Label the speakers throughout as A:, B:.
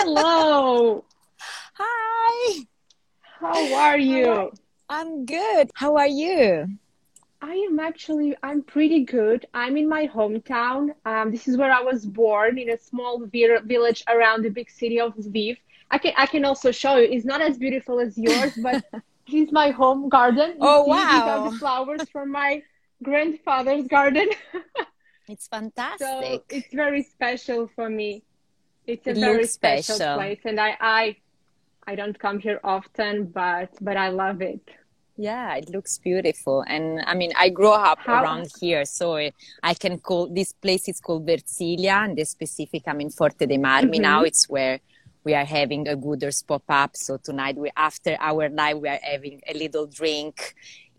A: Hello.
B: Hi.
A: How are you?
B: I'm good. How are you?
A: I am actually I'm pretty good. I'm in my hometown. Um, this is where I was born in a small vi- village around the big city of Lviv. I can I can also show you. It's not as beautiful as yours, but this is my home garden. You
B: Oh,
A: see, These
B: wow.
A: are the flowers from my grandfather's garden.
B: It's fantastic.
A: so
B: fantastic.
A: it's very special for me. It's a
B: It
A: very special,
B: special.
A: place, and I I I don't come here often, but but I love it.
B: Yeah, it looks beautiful. And I mean, I grew up
A: How-
B: around here, so I I can call this place is called Versilia, and the specific, i mean in Forte dei Marmi
A: Mhm.
B: now. It's where we are having a Gooders pop up. So tonight, we after our live, we are having a little drink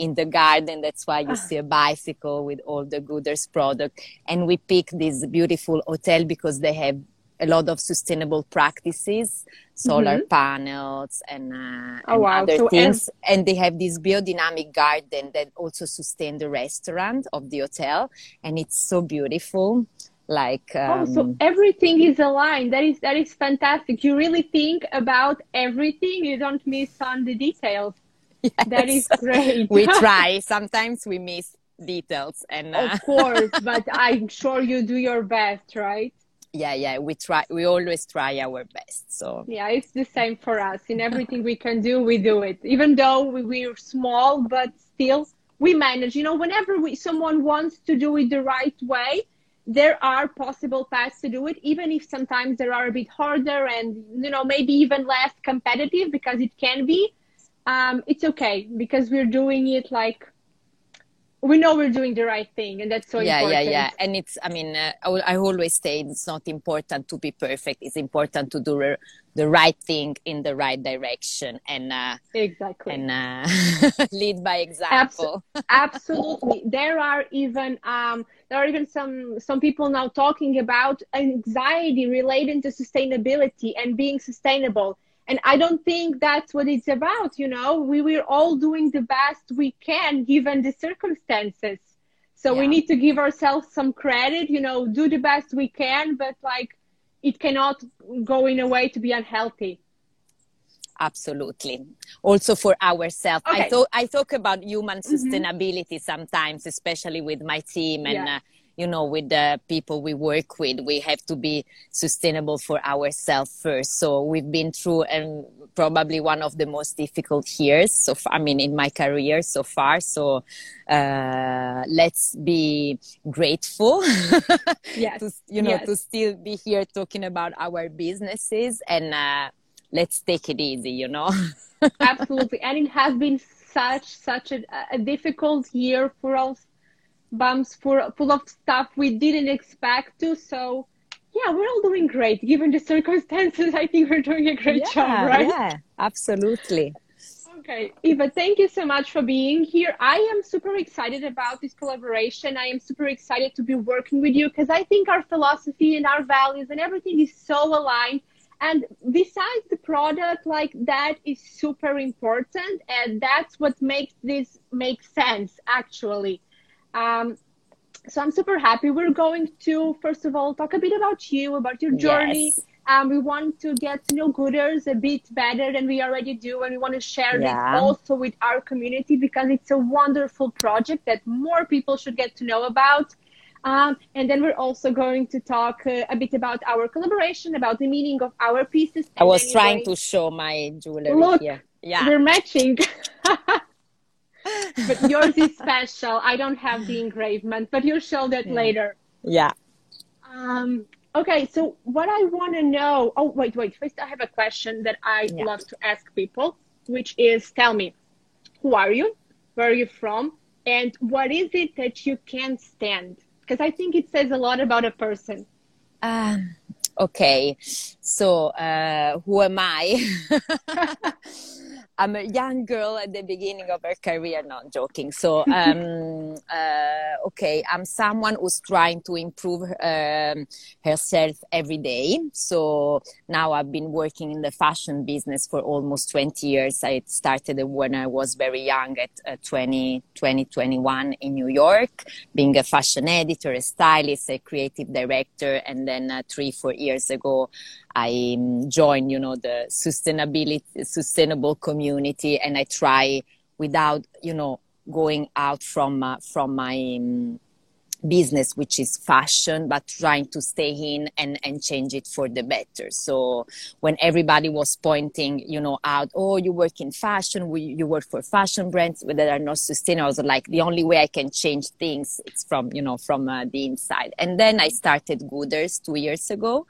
B: in the garden. That's why you
A: Ah.
B: see a bicycle with all the Gooders product. And we pick this beautiful hotel because they have a lot of sustainable practices, solar panels, and, uh,
A: Mm-hmm. Oh, wow.
B: other
A: So
B: things. and they have this biodynamic garden that also sustain the restaurant of the hotel, and it's so beautiful. Like um,
A: Oh, so everything is aligned. That is that is fantastic. You really think about everything. You don't miss on the details. That is great.
B: we try. Sometimes we miss details, and uh,
A: of course, but I'm sure you do your best, right?
B: Yeah, yeah, we try. We always try our best. So
A: Yeah, it's the same for us. In everything we can do, we do it. Even though we, we're small, but still we manage. You know, whenever we, someone wants to do it the right way, there are possible paths to do it, even if sometimes there are a bit harder and, you know, maybe even less competitive because it can be. Um, it's okay because we're doing it like we know we're doing the right thing, and that's so
B: yeah,
A: important.
B: yeah, yeah. And it's. I mean, uh, I, I always say it's not important to be perfect. It's important to do the, the right thing in the right direction and uh,
A: Exactly.
B: and uh, lead by example.
A: absolutely there are even um, there are even some some people now talking about anxiety related to sustainability and being sustainable and i don't think that's what it's about you know we we're all doing the best we can given the circumstances so we need to give ourselves some credit you know do the best we can but like it cannot go in a way to be unhealthy
B: Absolutely. Also for ourselves. I
A: Okay.
B: thought I talk about human sustainability sometimes, especially with my team and
A: Yeah.
B: uh, you know with the people we work with. We have to be sustainable for ourselves first. So we've been through um, probably one of the most difficult years. So far, I mean, in my career so far. So uh, let's be grateful.
A: yes
B: to you know
A: Yes.
B: to still be here talking about our businesses and uh, let's take it easy you know
A: absolutely and it has been such such a, a difficult year for us bumps for full of stuff we didn't expect to. So yeah we're all doing great. Given the circumstances i think we're doing a great job right?
B: yeah absolutely.
A: Okay. Eva thank you so much for being here. I am super excited about this collaboration. I am super excited to be working with you because i think our philosophy and our values and everything is so aligned. And besides the product like that is super important and that's what makes this make sense actually um, so i'm super happy we're going to first of all talk a bit about you about your journey
B: Yes.
A: um, we want to get to know Gooders a bit better than we already do, and we want to share
B: Yeah.
A: this also with our community because it's a wonderful project that more people should get to know about. Um, and then we're also going to talk uh, a bit about our collaboration, about the meaning of our pieces.
B: i was trying to show my jewelry
A: Look,
B: here yeah
A: We're matching. but yours is special. I don't have the engravement, but you'll show that
B: Yeah.
A: later.
B: yeah
A: Um, okay, so what I want to know. Oh, wait, wait. First, I have a question that I
B: Yeah.
A: love to ask people, which is tell me, who are you? Where are you from? And what is it that you can't stand? Because I think it says a lot about a person.
B: Um, okay, so uh, who am I? I'm a young girl at the beginning of her career. Not joking. So, um, uh, okay, I'm someone who's trying to improve um, herself every day. So now I've been working in the fashion business for almost 20 years. I started when I was very young at uh, 20, 20, 21 in New York, being a fashion editor, a stylist, a creative director. And then uh, three, four years ago, I um, join, you know, the sustainability, sustainable community, and I try without, you know, going out from uh, from my um, business which is fashion but trying to stay in and and change it for the better. So when everybody was pointing you know out oh you work in fashion you work for fashion brands that are not sustainable I was like the only way i can change things it's from you know from uh, the inside. And then i started gooders two years ago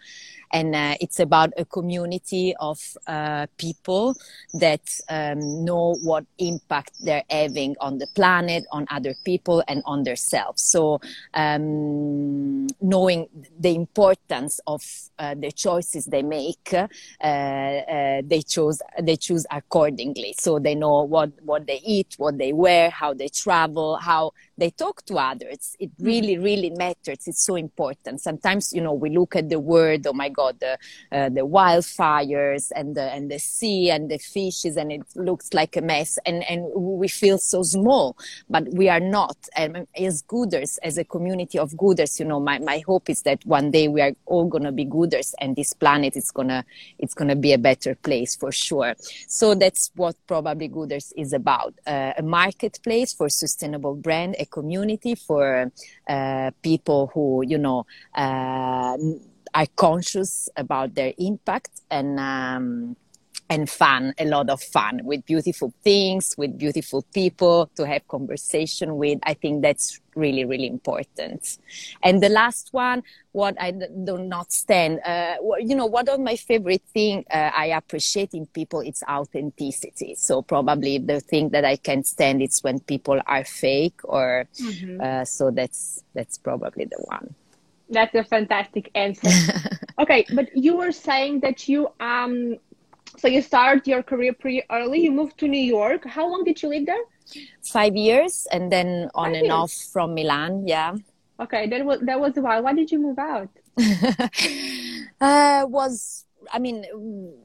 B: and uh, it's about a community of uh, people that um, know what impact they're having on the planet, on other people, and on themselves. So, um, knowing the importance of uh, the choices they make, uh, uh, they choose they choose accordingly. So they know what what they eat, what they wear, how they travel, how they talk to others. It mm-hmm. really, really matters. It's so important. Sometimes, you know, we look at the world, oh my God, the, uh, the wildfires and the, and the sea and the fishes, and it looks like a mess. And, and we feel so small, but we are not. And as gooders, as a community of gooders, you know, my, my hope is that one day we are all going to be gooders and this planet is going to, it's to be a better place for sure. So that's what probably gooders is about. Uh, a marketplace for sustainable brand, a community for uh, people who you know uh, are conscious about their impact and um, and fun, a lot of fun with beautiful things, with beautiful people to have conversation with. I think that's really, really important. And the last one, what I do not stand, uh, you know, one of my favorite thing uh, I appreciate in people is authenticity. So probably the thing that I can stand is when people are fake or, mm-hmm. uh, so that's, that's probably the one.
A: That's a fantastic answer. okay, but you were saying that you um so you started your career pretty early. You moved to New York. How long did you live there?
B: Five years, and then on Five and years. off from Milan. Yeah.
A: Okay, that was that was a while. Why did you move out?
B: uh, was I mean,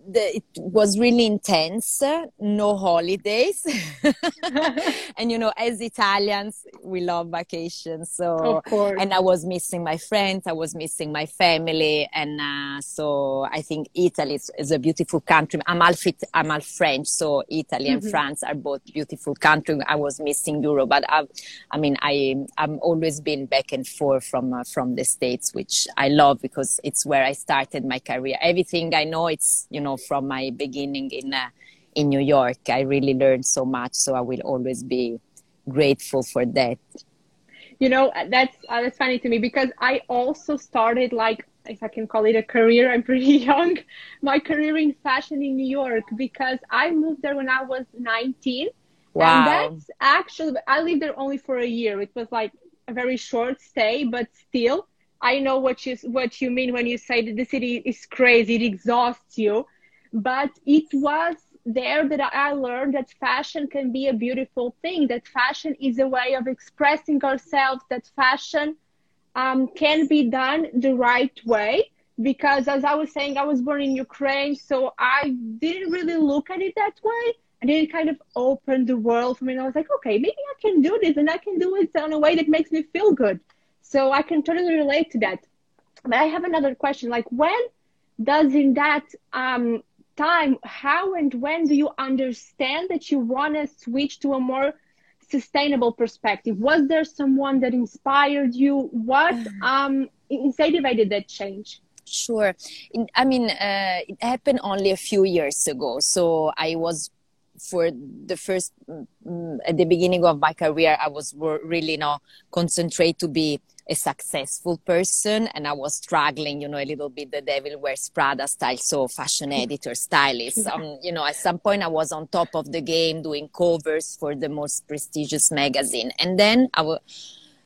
B: the, it was really intense. No holidays, and you know, as Italians, we love vacations. So, and I was missing my friends. I was missing my family, and uh, so I think Italy is, is, a beautiful country. I'm half I'm half French, so Italy and mm-hmm. France are both beautiful countries. I was missing Europe, but I, I mean, I I'm always been back and forth from uh, from the states, which I love because it's where I started my career. Everything I know it's you know from my beginning in uh, in New York. I really learned so much, so I will always be grateful for that.
A: You know that's uh, that's funny to me because I also started like if I can call it a career. I'm pretty young. My career in fashion in New York because I moved there when I was 19. Wow. And that's actually I lived there only for a year. It was like a very short stay, but still I know what you what you mean when you say that the city is crazy, it exhausts you. But it was there that I learned that fashion can be a beautiful thing, that fashion is a way of expressing ourselves, that fashion um, can be done the right way. Because as I was saying, I was born in Ukraine, so I didn't really look at it that way. And it kind of opened the world for me. And I was like, okay, maybe I can do this and I can do it in a way that makes me feel good. So I can totally relate to that. But I have another question. Like when does in that um, time, how and when do you understand that you want to switch to a more sustainable perspective? Was there someone that inspired you? What um, incentivated that change?
B: Sure. I mean, uh, it happened only a few years ago. So I was for the first mm, at the beginning of my career i was really you know concentrate to be a successful person and I was struggling, you know, a little bit the devil wears Prada style, so fashion editor, stylist. Um, you know, at some point I was on top of the game doing covers for the most prestigious magazine. And then I was,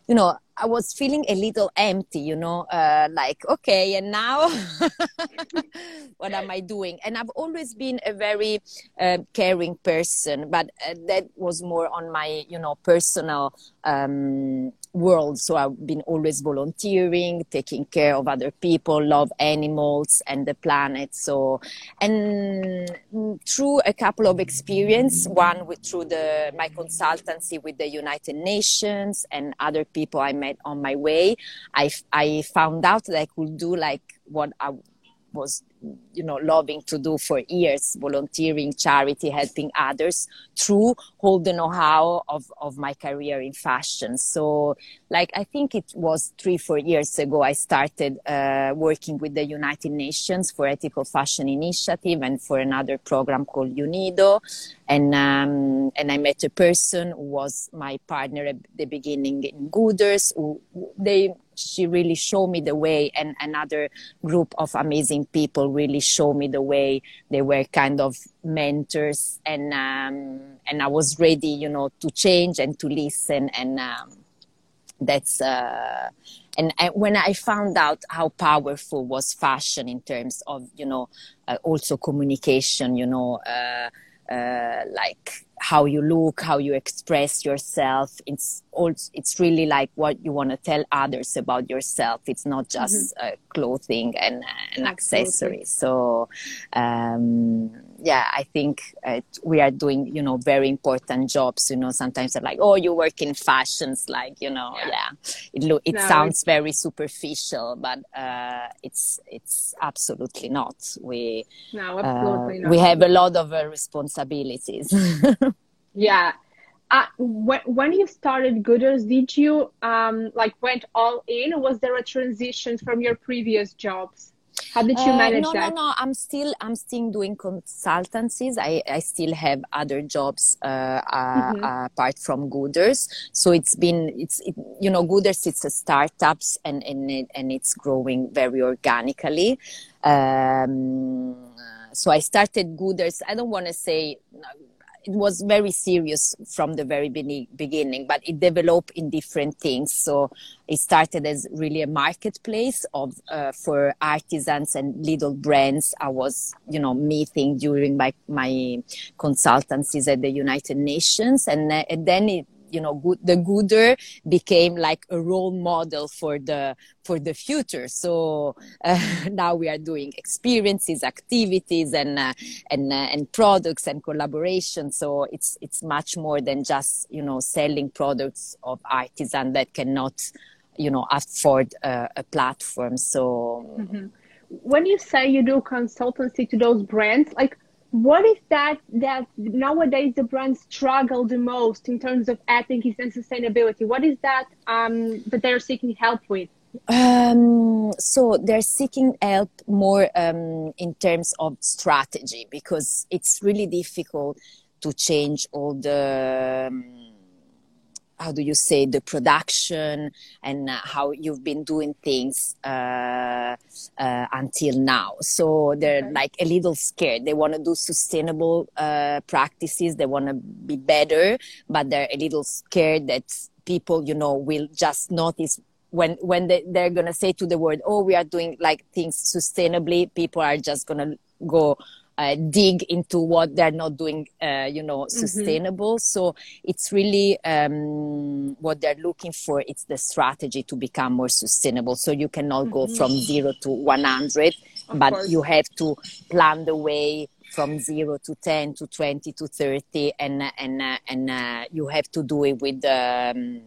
B: you know, I was feeling a little empty, you know, uh, like, okay, and now what am I doing? And I've always been a very uh, caring person, but uh, that was more on my, you know, personal um, world. So I've been always volunteering, taking care of other people, love animals and the planet. So, and through a couple of experience, one with through the my consultancy with the United Nations and other people I met on my way, I I found out that I could do like what I was you know loving to do for years volunteering charity helping others through all the know-how of, of my career in fashion. So like i think it was three four years ago i started uh, working with the united nations for ethical fashion initiative and for another program called unido. And um, and i met a person who was my partner at the beginning in gooders who they she really showed me the way and another group of amazing people really showed me the way. They were kind of mentors and um, and i was ready you know to change and to listen and um, that's uh, and, and, when i found out how powerful was fashion in terms of you know uh, also communication you know uh, uh like how you look, how you express yourself. It's all, it's really like what you want to tell others about yourself. It's not just mm-hmm. uh, clothing and, and accessories. So, um, yeah, I think uh, we are doing, you know, very important jobs. You know, sometimes they're like, oh, you work in fashions, like, you know, yeah, yeah. it lo- it no, sounds very superficial, but uh, it's it's absolutely not. We
A: no, absolutely uh, not.
B: we have a lot of uh, responsibilities.
A: yeah. Uh, when, when you started Gooders, did you um, like went all in, or was there a transition from your previous jobs? How did you uh, manage
B: uh, no,
A: that?
B: No, no, I'm still I'm still doing consultancies. I, I still have other jobs uh, uh, mm-hmm. uh, apart from Gooders. So it's been it's it, you know Gooders it's a startups and and it, and it's growing very organically. Um, so I started Gooders. I don't want to say it was very serious from the very beginning, but it developed in different things. So it started as really a marketplace of uh, for artisans and little brands. I was, you know, meeting during my my consultancies at the United Nations, and, uh, and then it you know good, the gooder became like a role model for the for the future. So uh, now we are doing experiences activities and uh, and uh, and products and collaboration so it's it's much more than just you know selling products of artisan that cannot you know afford a, a platform. So
A: mm-hmm. when you say you do consultancy to those brands like what is that that nowadays the brands struggle the most in terms of ethics and sustainability? What is that um, that they're seeking help with?
B: Um, so they're seeking help more um, in terms of strategy because it's really difficult to change all the um, how do you say the production and uh, how you've been doing things uh, uh, until now. So they're okay. like a little scared. They want to do sustainable uh, practices. They want to be better but they're a little scared that people you know will just notice when when they, they're gonna say to the world oh we are doing like things sustainably people are just gonna go uh, dig into what they're not doing, uh, you know, mm-hmm. sustainable. Mm-hmm. So it's really um, what they're looking for. It's the strategy to become more sustainable. So you cannot mm-hmm. go from zero to 100, of but course. you have to plan the way from zero to 10 to 20 to 30 and and uh, and uh, you have to do it with um,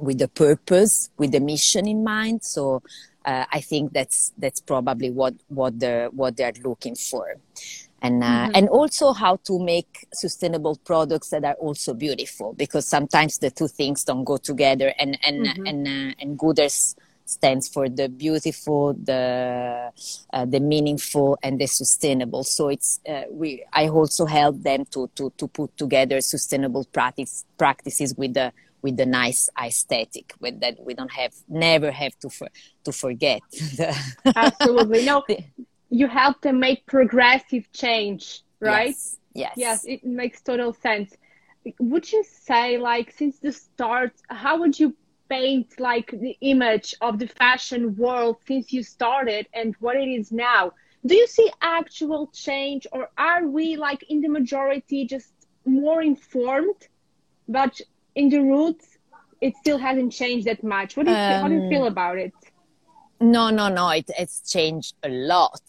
B: with the purpose with the mission in mind so uh, I think that's that's probably what what the what they're looking for, and uh, mm-hmm. and also how to make sustainable products that are also beautiful because sometimes the two things don't go together, and and mm-hmm. and uh, and Gooders stands for the beautiful, the uh, the meaningful, and the sustainable. So it's uh, we I also help them to to to put together sustainable practice practices with the with the nice aesthetic with that we don't have never have to for, to forget.
A: Absolutely. No you help them make progressive change right?
B: Yes, yes.
A: Yes it makes total sense. Would you say like since the start how would you paint like the image of the fashion world since you started and what it is now? Do you see actual change or are we like in the majority just more informed but in the roots, it still hasn't changed that much. What do you, um, how do you feel um, about it?
B: No, no, no. It, it's changed a lot,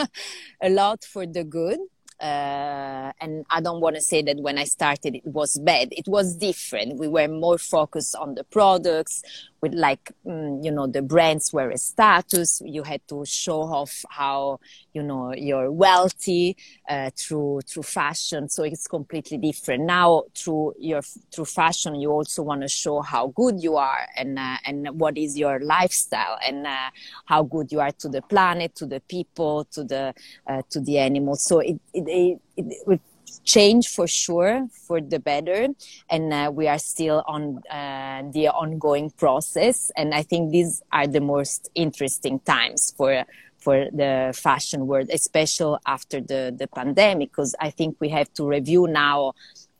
B: a lot for the good. Uh, and I don't want to say that when I started it was bad. It was different. We were more focused on the products. With like mm, you know the brands were a status you had to show off how you know you're wealthy uh, through through fashion. So it's completely different. Now through your through fashion you also want to show how good you are and uh, and what is your lifestyle and uh, how good you are to the planet to the people to the uh, to the animals. So it it, it, it change for sure for the better. And uh, we are still on uh, the ongoing process. And i think these are the most interesting times for for the fashion world especially after the the pandemic because i think we have to review now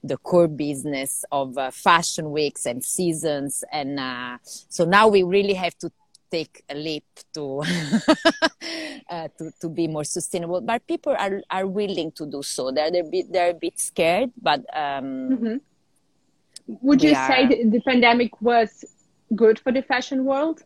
B: the core business of uh, fashion weeks and seasons. And uh, so now we really have to take a leap to uh, to to be more sustainable. But people are are willing to do so. They're they're a bit they're a bit scared, but. Um, mm-hmm.
A: Would you are, say the pandemic was good for the fashion world?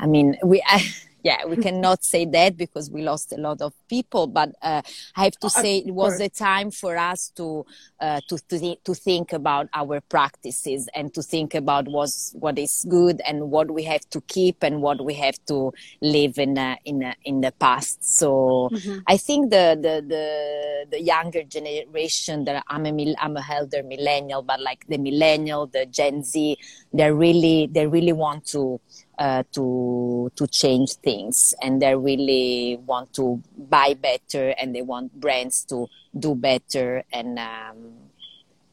B: I mean, we. I, yeah, we cannot say that because we lost a lot of people. But uh, I have to say, it was a time for us to uh, to to, th- to, think about our practices and to think about what's what is good and what we have to keep and what we have to live in uh, in uh, in the past. So mm-hmm. I think the, the the the younger generation that I'm a I'm a elder millennial, but like the millennial, the Gen Z, they really they really want to uh, to to change things. And they really want to buy better and they want brands to do better. And um,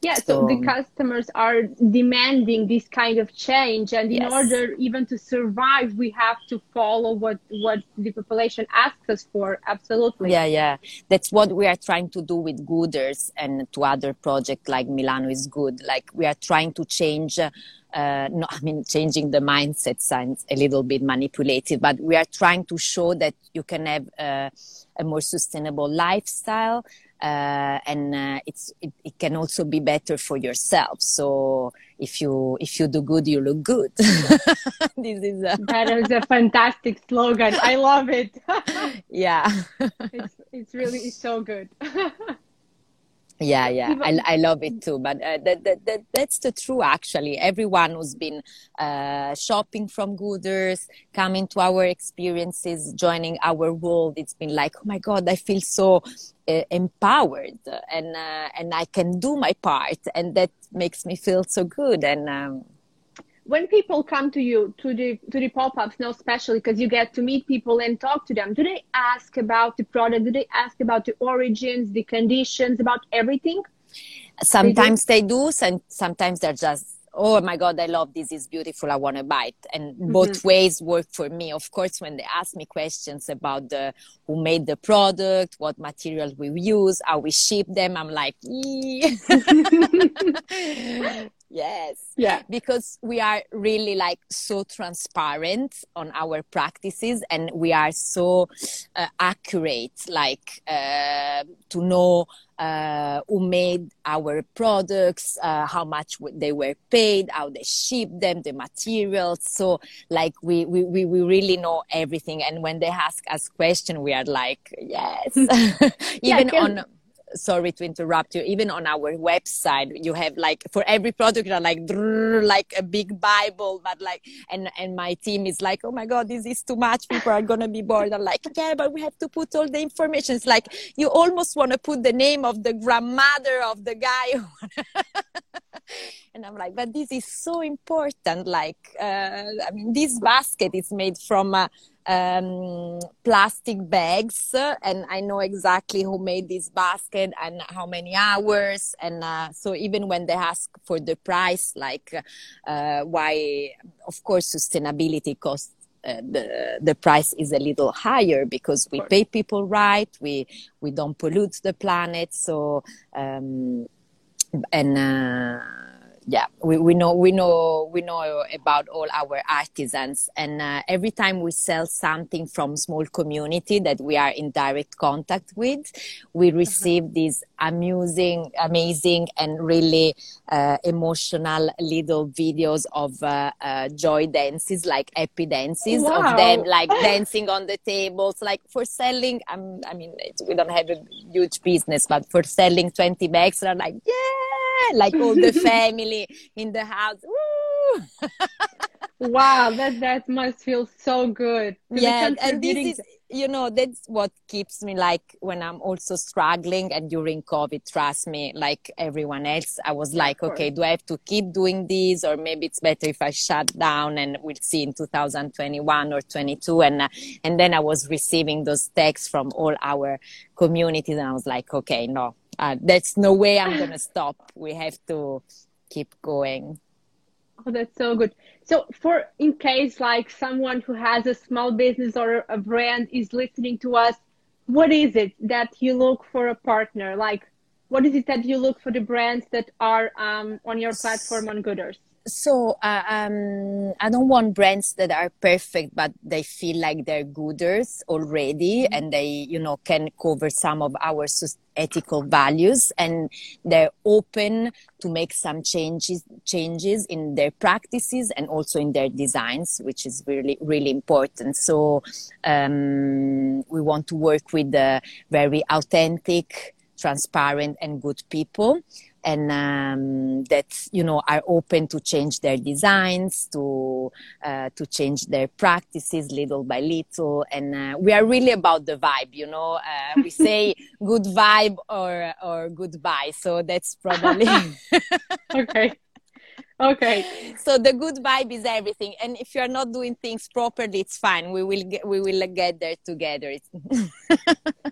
A: yeah so, so, the customers are demanding this kind of change and in yes. order even to survive we have to follow what what the population asks us for. Absolutely.
B: Yeah yeah. That's what we are trying to do with gooders and to other projects like milano is good. Like we are trying to change uh, uh, no, I mean, changing the mindset sounds a little bit manipulative, but we are trying to show that you can have uh, a more sustainable lifestyle, uh, and uh, it's it, it, can also be better for yourself. So if you if you do good, you look good. this
A: is a that is a fantastic slogan. I love it.
B: yeah,
A: it's it's really so good
B: yeah yeah I, I love it too but uh, that, that, that, that's the true actually. Everyone who's been uh, shopping from gooders coming to our experiences joining our world it's been like oh my god i feel so uh, empowered and uh, and i can do my part and that makes me feel so good and um,
A: when people come to you to the to the pop-ups now especially because you get to meet people and talk to them do they ask about the product? Do they ask about the origins the conditions about everything?
B: Sometimes they do, they do and sometimes they're just oh my god i love this it's beautiful i want to buy it. And mm-hmm. both ways work for me. Of course when they ask me questions about the who made the product what material we use how we ship them i'm like Yes.
A: Yeah.
B: Because we are really like so transparent on our practices and we are so uh, accurate, like uh, to know uh, who made our products, uh, how much they were paid, how they shipped them, the materials. So like we, we, we really know everything. And when they ask us questions, we are like, yes. Even yeah, on sorry to interrupt you even on our website you have like for every product are like like a big bible but like and and my team is like oh my god this is too much. People are gonna be bored. I'm like yeah but we have to put all the information. It's like you almost want to put the name of the grandmother of the guy and i'm like but this is so important like uh, i mean this basket is made from uh, um, plastic bags and i know exactly who made this basket and how many hours and uh, so even when they ask for the price like uh, why of course sustainability costs uh, the the price is a little higher because we pay people right we we don't pollute the planet so um, and uh, yeah we, we know we know we know about all our artisans and uh, every time we sell something from small community that we are in direct contact with we uh-huh. receive these amusing amazing and really uh, emotional little videos of uh, uh joy dances like happy dances wow. of them like dancing on the tables like for selling um, i mean we don't have a huge business but for selling 20 bags they're like yeah like all the family in the house.
A: wow, that that must feel so good.
B: Yeah, and this is you know that's what keeps me like when i'm also struggling and during covid trust me like everyone else i was like okay do i have to keep doing this or maybe it's better if i shut down and we'll see in 2021 or 22 and uh, and then i was receiving those texts from all our communities and i was like okay no uh, there's no way i'm gonna stop we have to keep going
A: Oh, that's so good. So, for in case like someone who has a small business or a brand is listening to us, what is it that you look for a partner? Like, what is it that you look for the brands that are um, on your platform on Gooders?
B: So uh, um, I don't want brands that are perfect, but they feel like they're gooders already, mm-hmm. and they, you know, can cover some of our ethical values, and they're open to make some changes, changes in their practices and also in their designs, which is really, really important. So um, we want to work with uh, very authentic, transparent, and good people and um, that you know are open to change their designs to uh, to change their practices little by little. And uh, we are really about the vibe you know? Uh, we say good vibe or or goodbye. So that's probably
A: okay. Okay.
B: So the good vibe is everything. And if you're not doing things properly it's fine. We will get we will get there together.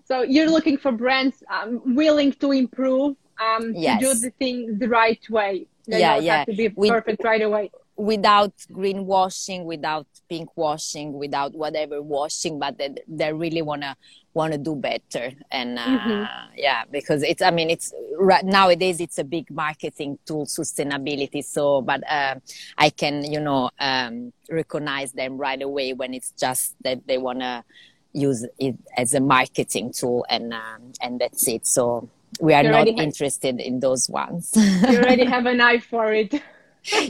A: So you're looking for brands um, willing to improve um, yes. to do the thing the right way. They yeah, yeah. to be we, perfect right away.
B: Without greenwashing, without pink washing, without whatever washing, but they, they really wanna want to do better and uh, mm-hmm. yeah because it's i mean it's right nowadays it's a big marketing tool sustainability so but uh, i can you know um, recognize them right away when it's just that they want to use it as a marketing tool and um, and that's it so we are not interested in those ones.
A: you already have an eye for it.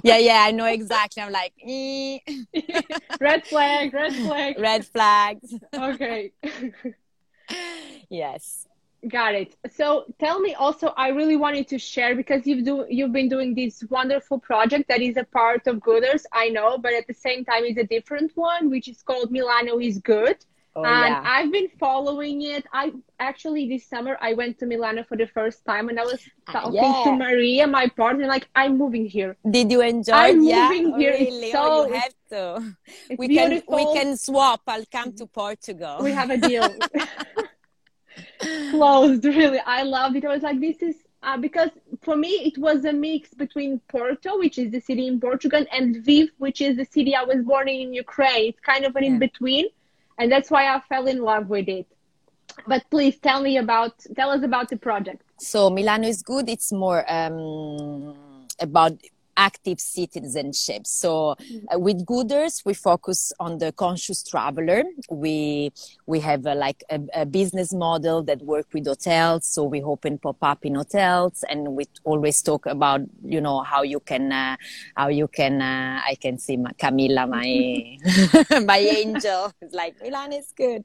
B: yeah, yeah, I know exactly. I'm like, eh.
A: red flag, red flag,
B: red flags.
A: okay.
B: yes.
A: Got it. So tell me also, I really wanted to share because you've do you've been doing this wonderful project that is a part of Gooders, I know, but at the same time it's a different one, which is called Milano is Good. Oh, and yeah. I've been following it. I actually this summer I went to Milano for the first time and I was ah, talking yeah. to Maria, my partner, like I'm moving here.
B: Did you enjoy?
A: I'm
B: yeah.
A: moving here.
B: Really?
A: It's so
B: oh, you have to. we beautiful. can we can swap. I'll come to Portugal.
A: We have a deal. Closed, really. I loved it. I was like, this is uh, because for me it was a mix between Porto, which is the city in Portugal, and Lviv, which is the city I was born in in Ukraine. It's kind of an yeah. in between and that's why I fell in love with it. But please tell me about tell us about the project.
B: So Milano is good. It's more um, about active citizenship. So uh, with Gooders, we focus on the conscious traveler. We we have a, like a, a, business model that work with hotels. So we open pop up in hotels, and we always talk about you know how you can uh, how you can uh, I can see my, Camilla, my my angel, is like Milan is good.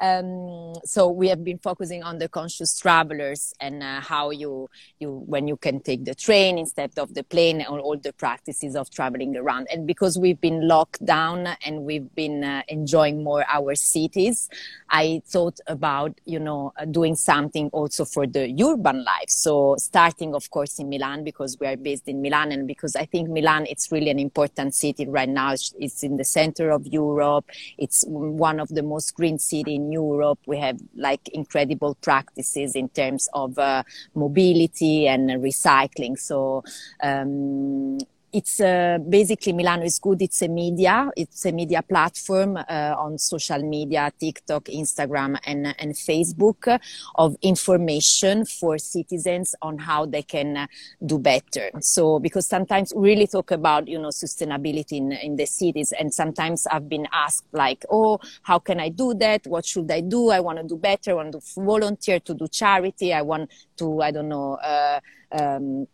B: Um, so we have been focusing on the conscious travelers and uh, how you you when you can take the train instead of the plane all the practices of traveling around. And because we've been locked down and we've been uh, enjoying more our cities, I thought about, you know, uh, doing something also for the urban life. So starting, of course, in Milan because we are based in Milan and because I think Milan, it's really an important city right now. It's in the center of Europe. It's one of the most green city in Europe. We have like incredible practices in terms of uh, mobility and recycling. So, um, um, it's uh, basically Milano is good. It's a media. It's a media platform uh, on social media, TikTok, Instagram, and and Facebook of information for citizens on how they can uh, do better. So because sometimes we really talk about you know sustainability in in the cities, and sometimes I've been asked like, oh, how can I do that? What should I do? I want to do better. I want to volunteer to do charity. I want to I don't know. Uh, um,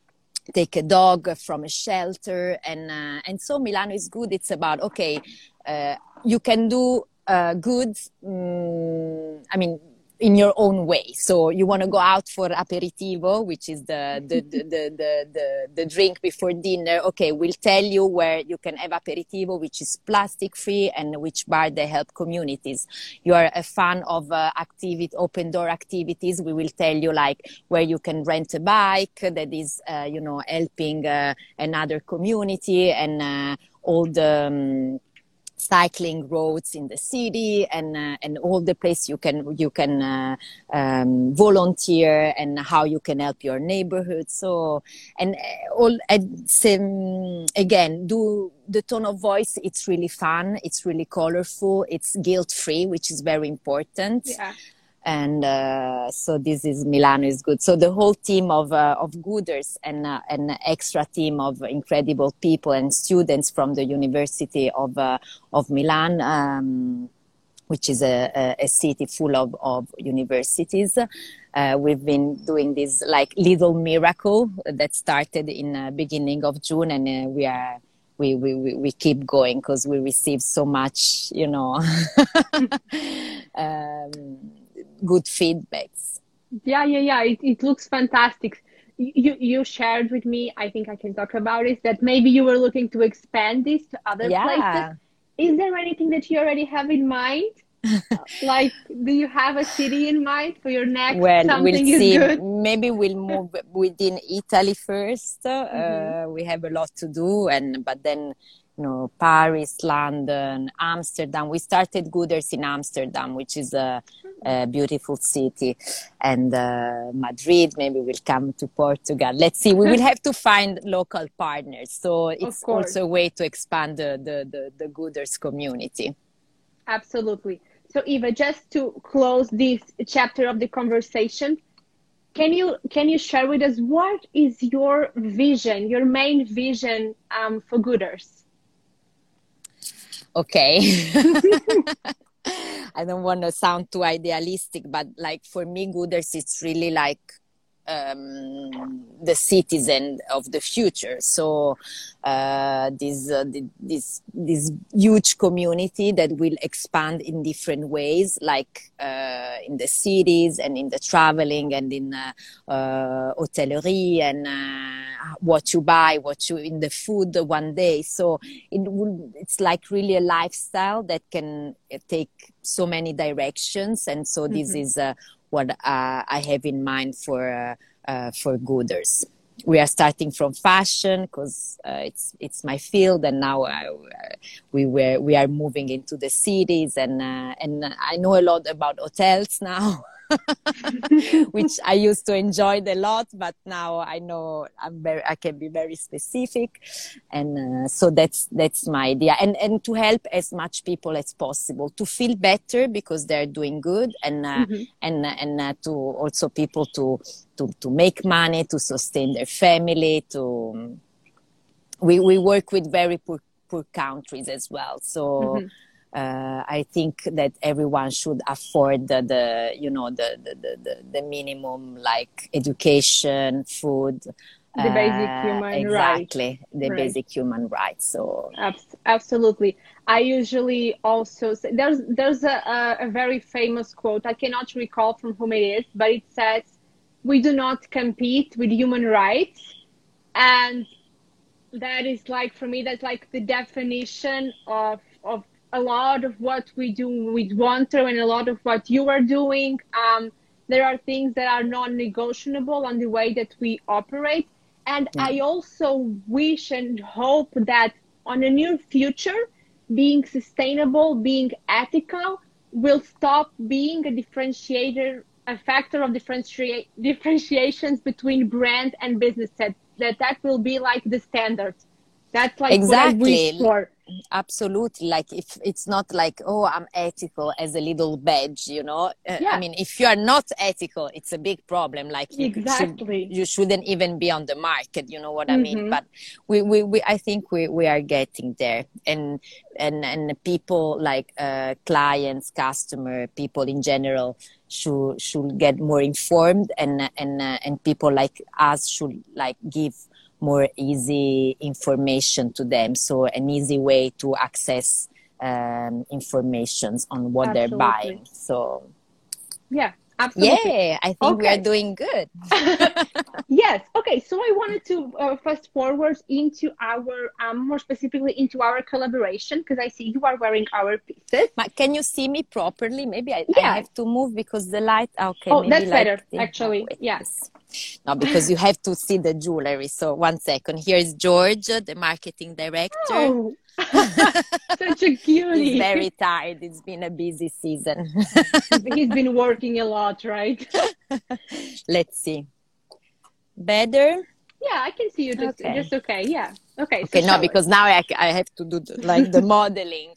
B: take a dog from a shelter and uh, and so milano is good. It's about okay uh, you can do uh, good um, i mean in your own way. So you want to go out for aperitivo, which is the the, the, the, the, the, drink before dinner. Okay, we'll tell you where you can have aperitivo, which is plastic free and which bar they help communities. You are a fan of uh, activity, open door activities. We will tell you like where you can rent a bike that is, uh, you know, helping uh, another community and uh, all the, um, cycling roads in the city and uh, and all the place you can you can uh, um, volunteer and how you can help your neighborhood. So and uh, all um, again do the tone of voice it's really fun it's really colorful it's guilt free which is very important.
A: Yeah
B: and uh, so this is Milano is good. So the whole team of uh, of Gooders and uh, an extra team of incredible people and students from the University of uh, of Milan, um, which is a, a, city full of of universities. Uh, we've been doing this like little miracle that started in the beginning of June, and uh, we are we, we, we keep going because we receive so much, you know. um, good feedbacks.
A: Yeah, yeah, yeah. It, it looks fantastic. You, you shared with me, I think I can talk about it, that maybe you were looking to expand this to other yeah. places. Is there anything that you already have in mind? like, do you have a city in mind for your next?
B: Well, we'll see. Good? Maybe we'll move within Italy 1st mm-hmm. uh, we have a lot to do, and but then you know, Paris, London, Amsterdam. We started Gooders in Amsterdam, which is a, a beautiful city, and uh, Madrid. Maybe we'll come to Portugal. Let's see. We will have to find local partners. So it's also a way to expand the, the, the, the Gooders community.
A: Absolutely. So Eva, just to close this chapter of the conversation, can you can you share with us what is your vision, your main vision um, for Gooders?
B: okay i don't want to sound too idealistic but like for me gooders it's really like um, the citizen of the future. So uh, this uh, this this huge community that will expand in different ways, like uh, in the cities and in the traveling and in uh, uh, hotellerie and uh, what you buy, what you in the food one day. So it will, it's like really a lifestyle that can take so many directions, and so this mm-hmm. is what uh, I have in mind for uh, uh, for Gooders. We are starting from fashion because it's it's my field, and now we were we are moving into the cities, and and I know a lot about hotels now. which I used to enjoy a lot, but now I know I'm very, I can be very specific, and uh, so that's that's my idea, and and to help as much people as possible to feel better because they're doing good, and uh, mm-hmm. and and uh, to also people to to to make money to sustain their family to. We we work with very poor poor countries as well, so. Mm-hmm uh, I think that everyone should afford the, the you know the, the, the, the minimum like education, food.
A: The uh, basic human rights.
B: exactly,
A: right.
B: the right. basic human rights. So
A: absolutely, I usually also say, there's there's a, a very famous quote. I cannot recall from whom it is, but it says, "We do not compete with human rights," and that is like for me that's like the definition of of a lot of what we do with Wanter and a lot of what you are doing. Um, there are things that are non-negotiable on the way that we operate. And yeah. I also wish and hope that on a near future, being sustainable, being ethical will stop being a differentiator, a factor of differenti- differentiations between brand and business. That, that that will be like the standard. That's like exactly. what I wish for
B: absolutely like if it's not like oh i'm ethical as a little badge you know uh, yeah. i mean if you are not ethical it's a big problem like you
A: exactly
B: should, you shouldn't even be on the market you know what mm-hmm. i mean mm-hmm. but we, we, we i think we, we are getting there and and and people like uh, clients customer people in general should should get more informed and and uh, and people like us should like give more easy information to them. So an easy way to access um, informations on what Absolutely. they're buying. So
A: yeah, Absolutely.
B: Yeah, I think okay. we are doing good.
A: yes. Okay. So I wanted to uh, fast forward into our, um, more specifically into our collaboration because I see you are wearing our pieces.
B: But can you see me properly? Maybe I, yeah. I have to move because the light. Ah, okay.
A: Oh, that's better. Actually, oh, yes.
B: No, because you have to see the jewelry. So one second. Here is George, the marketing director. Oh.
A: Such a cutie.
B: He's very tired. It's been a busy season.
A: He's been working a lot, right?
B: Let's see. Better?
A: Yeah, I can see you just okay. just okay. Yeah. Okay.
B: Okay, so no, because now I, I have to do the, like the modeling.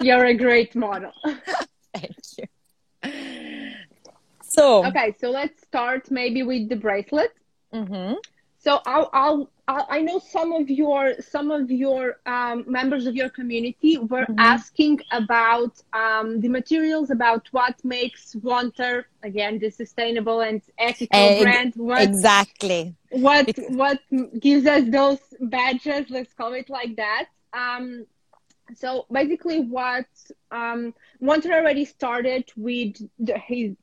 A: You're a great model.
B: Thank you. So
A: okay, so let's start maybe with the bracelet.
B: Mm-hmm.
A: So I'll, I'll I know some of your some of your um, members of your community were mm-hmm. asking about um, the materials, about what makes Wanter again the sustainable and ethical uh, brand.
B: What, exactly.
A: What because... what gives us those badges? Let's call it like that. Um, so basically, what um, Wanter already started with the, his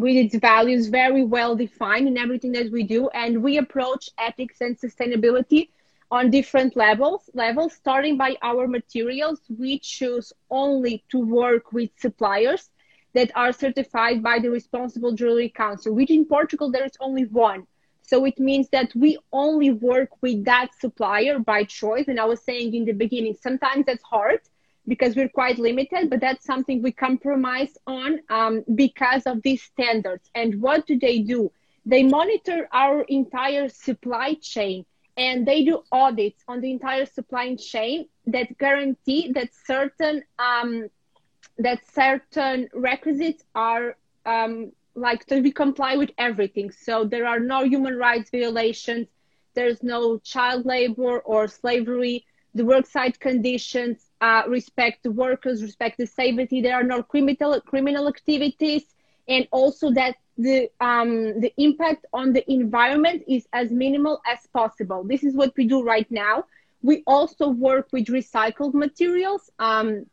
A: with its values very well defined in everything that we do and we approach ethics and sustainability on different levels levels starting by our materials. We choose only to work with suppliers that are certified by the responsible jewelry council which in portugal there is only one. So it means that we only work with that supplier by choice. And i was saying in the beginning sometimes that's hard because we're quite limited, but that's something we compromise on um, because of these standards. And what do they do? They monitor our entire supply chain and they do audits on the entire supply chain that guarantee that certain um, that certain requisites are um, like to be comply with everything. So there are no human rights violations. There's no child labor or slavery. The worksite conditions uh, respect workers, respect the safety. There are no criminal criminal activities, and also that the um, the impact on the environment is as minimal as possible. This is what we do right now. We also work with recycled materials, um,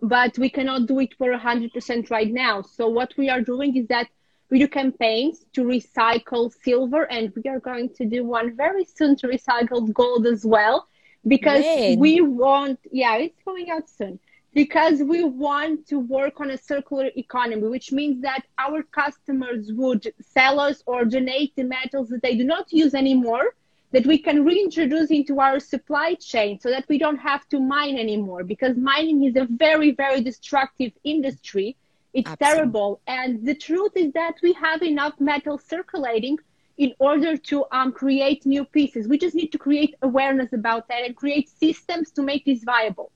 A: but we cannot do it for 100% right now. So what we are doing is that we do campaigns to recycle silver, and we are going to do one very soon to recycle gold as well because when? we want yeah it's coming out soon because we want to work on a circular economy which means that our customers would sell us or donate the metals that they do not use anymore that we can reintroduce into our supply chain so that we don't have to mine anymore because mining is a very very destructive industry it's Absolutely. terrible and the truth is that we have enough metal circulating in order to um, create new pieces. We just need to create awareness about that and create systems to make this viable.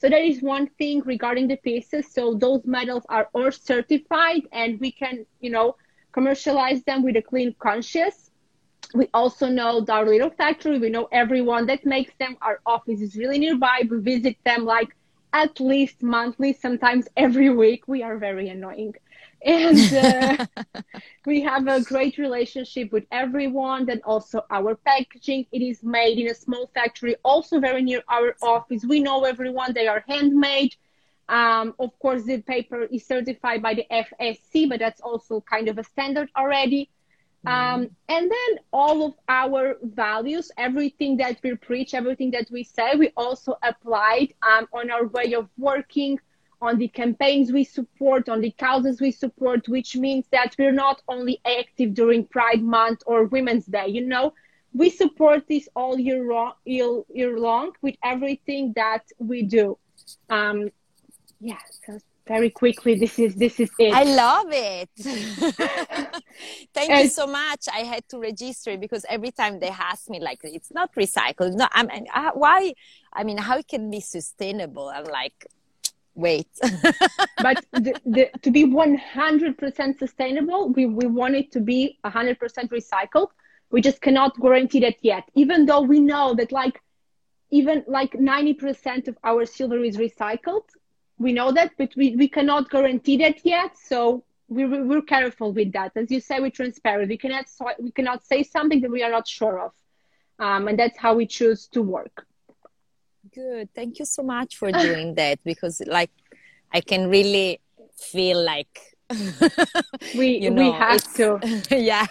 A: So that is one thing regarding the pieces. So those metals are all certified and we can, you know, commercialize them with a clean conscience. We also know our little factory. We know everyone that makes them. Our office is really nearby. We visit them like at least monthly, sometimes every week. We are very annoying and uh, we have a great relationship with everyone and also our packaging. It is made in a small factory also very near our office. We know everyone. They are handmade. Um, of course the paper is certified by the fsc but that's also kind of a standard already. Um, and then all of our values everything that we preach everything that we say we also applied um, on our way of working on the campaigns we support, on the causes we support, which means that we're not only active during Pride Month or Women's Day, you know, we support this all year, long, year, year long with everything that we do. Um, yeah, so very quickly, this is this is it.
B: I love it. Thank and, you so much. I had to register because every time they ask me, like, it's not recycled. No, I mean, uh, why? I mean, how it can be sustainable? I'm like, wait.
A: but the, the, to be 100% sustainable, we, we want it to be 100% recycled. We just cannot guarantee that yet, even though we know that like even like 90% of our silver is recycled. We know that, but we, we cannot guarantee that yet. So we, we're careful with that. As you say, we're transparent. We cannot, we cannot say something that we are not sure of. Um, and that's how we choose to work.
B: Good. Thank you so much for doing that because, like, I can really feel like
A: we you know, we have to.
B: yeah.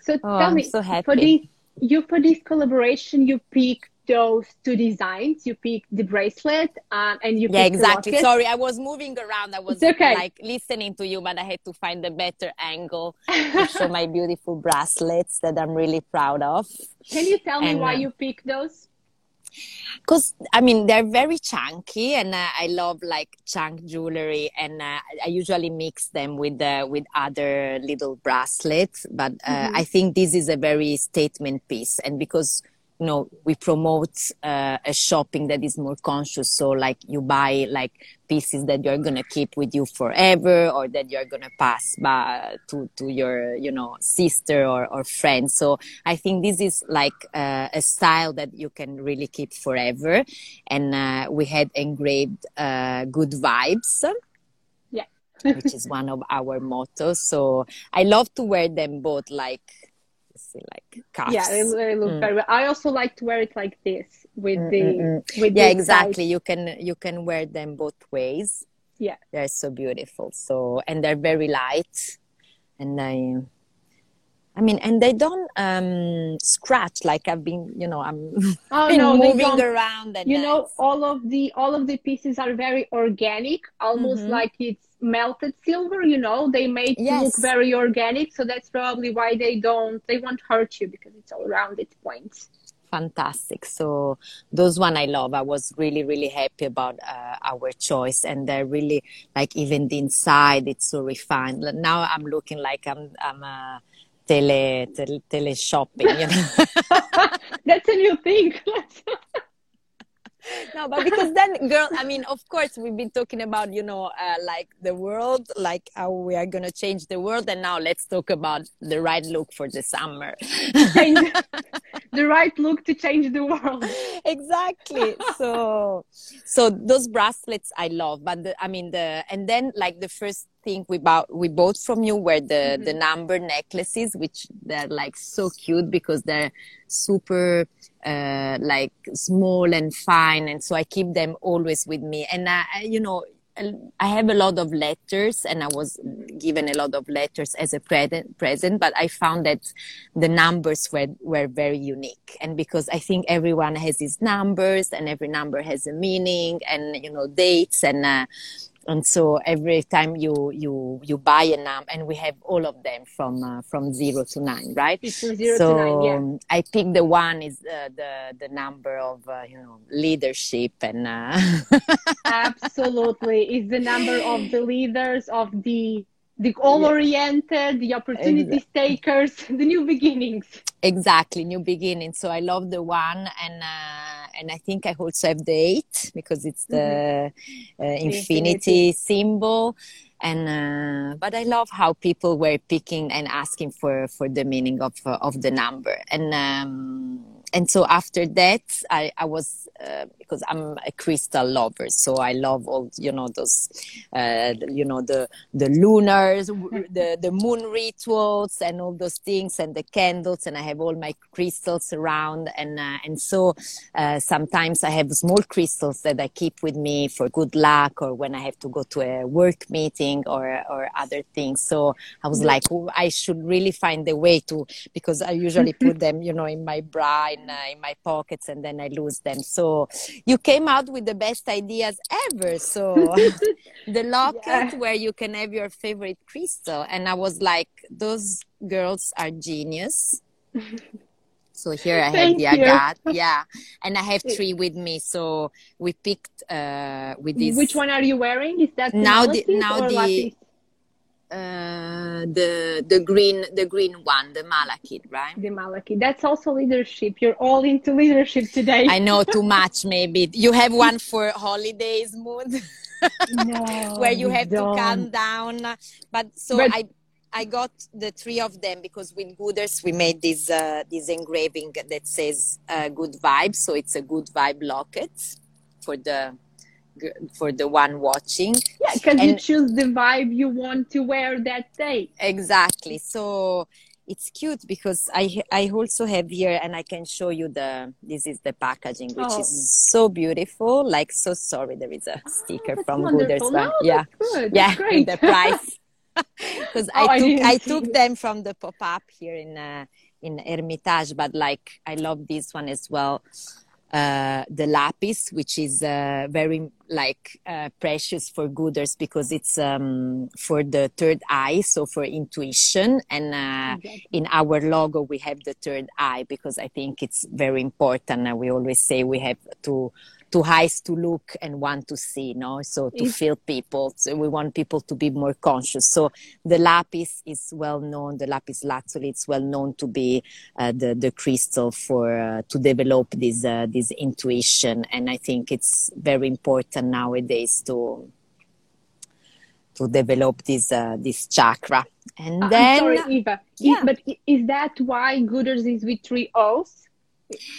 A: so oh, tell me, so for this, you for this collaboration, you picked those two designs. You picked the bracelet um, and you
B: yeah exactly. Sorry, I was moving around. I was okay. like listening to you, but I had to find a better angle to show my beautiful bracelets that I'm really proud of.
A: Can you tell and, me why uh, you picked those?
B: because I mean they're very chunky, and uh, I love like chunk jewelry, and uh, I usually mix them with uh, with other little bracelets. But uh, mm-hmm. I think this is a very statement piece, and because you know we promote uh, a shopping that is more conscious. So like you buy like pieces that you're gonna keep with you forever or that you're gonna pass by to, to your you know sister or, or friend. So i think this is like uh, a style that you can really keep forever. And uh, we had engraved uh, good vibes.
A: Yeah.
B: Which is one of our mottos. So i love to wear them both like like cuffs.
A: Yeah, they, they look mm. very well. I also like to wear it like this with mm, the mm, mm. with
B: yeah exactly. Side. You can you can wear them both ways.
A: Yeah,
B: they're so beautiful. So and they're very light, and I. I mean, and they don't um, scratch like I've been, you know, I'm oh, no, moving around. And
A: you know, all of the all of the pieces are very organic, almost mm-hmm. like it's melted silver you know they make yes. look very organic so that's probably why they don't they won't hurt you because it's all rounded points.
B: Fantastic. So those one i love. I was really really happy about uh, our choice and they're really like even the inside it's so refined. Now i'm looking like i'm i'm a tele tele, tele shopping you know?
A: That's a new thing
B: no, but because then, girl, I mean, of course, we've been talking about, you know, uh, like the world, like how we are going to change the world. And now let's talk about the right look for the summer.
A: the right look to change the world.
B: Exactly. So, so those bracelets I love, but the, I mean, the, and then like the first thing we bought, we bought from you were the, mm-hmm. the number necklaces, which they're like so cute because they're super, uh, like small and fine. And so I keep them always with me. And I, you know, I have a lot of letters and I was given a lot of letters as a present, present, but I found that the numbers were, were very unique. And because I think everyone has his numbers and every number has a meaning and, you know, dates and, uh, and so every time you you you buy a num and we have all of them from uh, from zero to nine right
A: from zero so to nine, yeah.
B: I pick the one is uh, the the number of uh, you know leadership and uh,
A: absolutely it's the number of the leaders of the the goal oriented the opportunity exactly. takers the new beginnings
B: exactly new beginning. so i love the one and uh, and I think I also have the eight because it's the mm-hmm. uh, infinity, infinity, symbol. And uh, but I love how people were picking and asking for for the meaning of of the number. And um, and so after that, I I was uh, because I'm a crystal lover, so I love all you know those, uh, you know the the lunars, the the moon rituals, and all those things, and the candles, and I have all my crystals around, and uh, and so uh, sometimes I have small crystals that I keep with me for good luck, or when I have to go to a work meeting or or other things. So I was like, oh, I should really find a way to because I usually put them, you know, in my bra, in, uh, in my pockets, and then I lose them. So you came out with the best ideas ever. So the locket yeah. where you can have your favorite crystal. And I was like, those girls are genius. So here I have the agate, yeah, and I have three with me. So we picked uh, with this.
A: Which one are you wearing? Is that
B: now the now the uh, the the green the green one, the malachite, right?
A: The malachite. That's also leadership. You're all into leadership today.
B: I know too much. Maybe you have one for holidays mood, no, where you have don't. to calm down. But so but, I. I got the three of them because with Gooders we made this uh, this engraving that says uh, "Good Vibe," so it's a good vibe locket for the for the one watching.
A: Yeah, because you choose the vibe you want to wear that day.
B: Exactly. So it's cute because I I also have here and I can show you the this is the packaging which oh. is so beautiful. Like so sorry there is a sticker
A: oh,
B: from. Gooders.
A: No,
B: yeah. Yeah,
A: great.
B: the price. Because
A: Oh,
B: I
A: I
B: took I, took
A: it.
B: them from the pop up here in uh, in Hermitage, but like I love this one as well. Uh, the lapis, which is uh, very like uh, precious for Gooders because it's um, for the third eye, so for intuition. And uh,
A: Exactly.
B: in our logo, we have the third eye because I think it's very important. And we always say we have to two eyes to look and one to see, no? So to feel people. So we want people to be more conscious. So the lapis is well known. The lapis lazuli it's well known to be uh, the the crystal for uh, to develop this uh, this intuition. And I think it's very important nowadays to to develop this uh, this chakra. And
A: Uh,
B: then
A: I'm sorry, Eva.
B: Yeah.
A: but is that why Gooders is with three O's?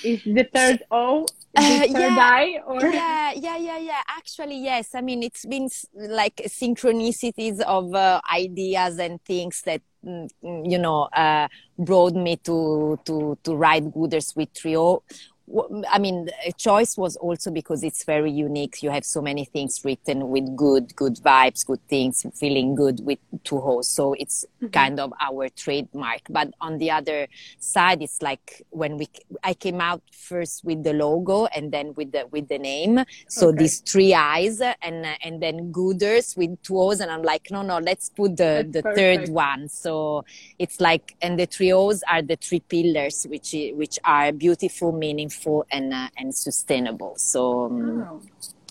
A: Is the third O
B: Uh, yeah.
A: eye? Or
B: yeah yeah yeah yeah actually yes i mean it's been like synchronicities of uh, ideas and things that mm, mm, you know uh, brought me to to to write gooders with trio I mean, a choice was also because it's very unique. You have so many things written with good, good vibes, good things, feeling good with two hosts. So it's kind of our trademark. But on the other side, it's like when we, I came out first with the logo and then with the, with the name. So
A: Okay.
B: these three eyes and, uh, and then gooders with two O's. And I'm like, no, no, let's put the,
A: That's
B: the
A: perfect.
B: third one. So it's like, and the three O's are the three pillars, which, which are beautiful, meaningful, and, uh, and sustainable. So um,
A: Oh.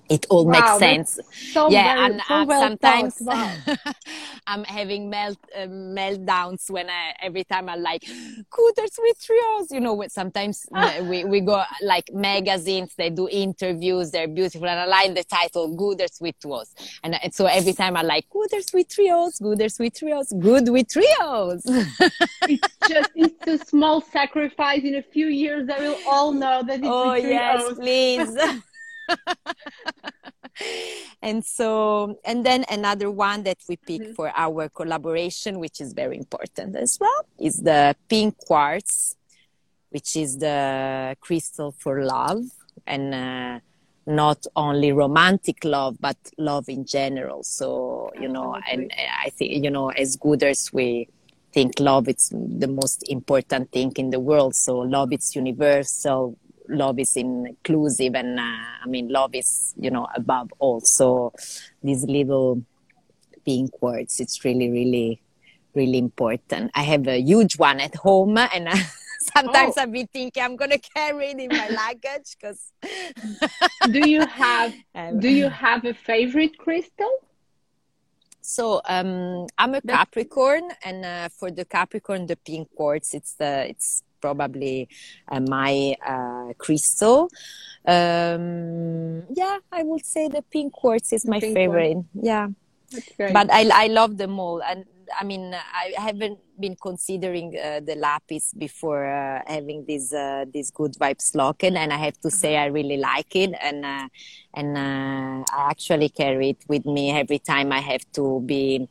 B: It all
A: Wow,
B: makes sense
A: so
B: yeah
A: very,
B: and
A: so
B: uh,
A: well
B: sometimes.
A: Wow.
B: i'm having melt uh, meltdowns when i every time i'm like gooders with trios you know when sometimes we, we go like magazines they do interviews they're beautiful and i like the title gooders with trios and, and so every time i like gooders with trios gooders with trios good with trios
A: it's just it's a small sacrifice. In a few years, they will all know that it's
B: oh
A: the three
B: yes please and so and then another one that we pick
A: Mhm.
B: for our collaboration which is very important as well is the pink quartz which is the crystal for love and uh, not only romantic love but love in general. So you know and i think you know as gooders we think love is the most important thing in the world. So love is universal love is inclusive and uh, i mean love is you know above all so these little pink quartz it's really really really important i have a huge one at home and uh, sometimes
A: Oh.
B: i've been thinking i'm gonna carry it in my luggage because
A: Do you have Do you have a favorite crystal?
B: So um, I'm a Capricorn, and uh, for the Capricorn, the pink quartz it's the it's probably uh, my uh, crystal. Um, yeah, I would say the pink quartz is my
A: Pink one.
B: favorite. Yeah, but I I love them all, and I mean I haven't been considering uh, the lapis before uh, having this uh, this good vibes locket, and I have to say I really like it, and uh, and uh, I actually carry it with me every time I have to be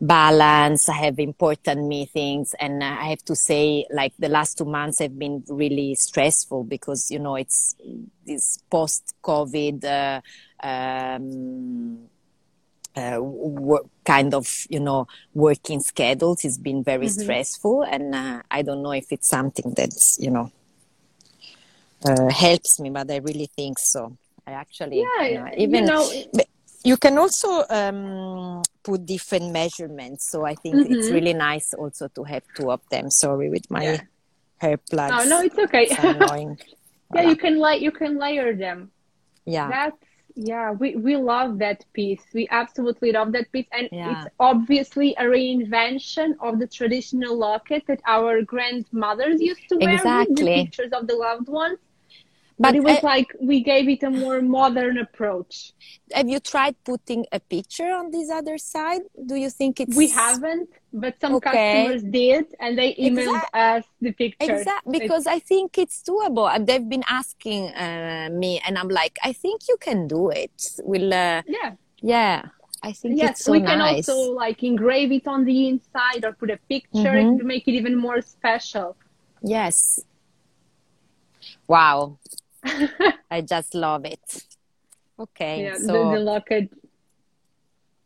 B: balanced. I have important meetings, and uh, I have to say, like the last two months have been really stressful because you know it's this post-COVID. Uh, um, uh, work, kind of you know working schedules has been very
A: Mhm.
B: stressful and uh, i don't know if it's something that's you know uh, helps me but i really think so i actually
A: yeah,
B: you know,
A: you
B: even
A: know,
B: you can also um, put different measurements so i think it's
A: Mhm.
B: really nice also to have two of them sorry with my
A: Yeah.
B: hair plugs
A: no, no, it's okay.
B: It's annoying
A: yeah,
B: Voilà.
A: you can lay you can layer them.
B: yeah
A: That's yeah, we we love that piece. We absolutely love that piece, and
B: Yeah.
A: it's obviously a reinvention of the traditional locket that our grandmothers used to wear with the
B: Exactly.
A: pictures of the loved ones.
B: But
A: But it was like we gave it a more modern approach.
B: have you tried putting a picture on this other side do you think it's
A: We haven't, but some
B: Okay.
A: customers did, and they emailed us the pictures.
B: Exactly, because I think it's doable. And They've been asking uh, me, and I'm like, I think you can do it. We'll uh,
A: yeah,
B: yeah. I think
A: yes,
B: so
A: we can
B: nice.
A: also like engrave it on the inside or put a picture
B: Mhm.
A: to make it even more special.
B: Yes. Wow. I just love it. Okay.
A: yeah,
B: so
A: the, the locket.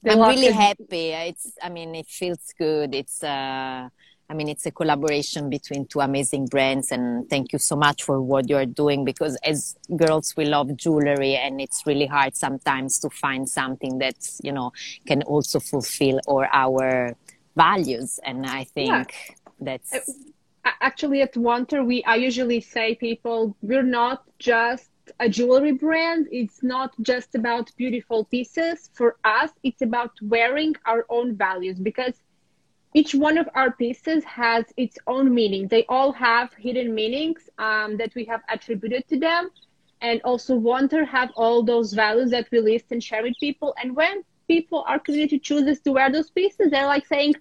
A: the
B: I'm really happy. It's, I mean, it feels good. It's, uh, I mean, it's a collaboration between two amazing brands, and thank you so much for what you're doing. Because as girls, we love jewelry, and it's really hard sometimes to find something that you know can also fulfill all our values. And I think that's
A: A- Actually, at Wanter, we I usually say people we're not just a jewelry brand. It's not just about beautiful pieces. For us, it's about wearing our own values because each one of our pieces has its own meaning. They all have hidden meanings um, that we have attributed to them. And also Wanter have all those values that we list and share with people. And when people, our community chooses to wear those pieces, they're like saying,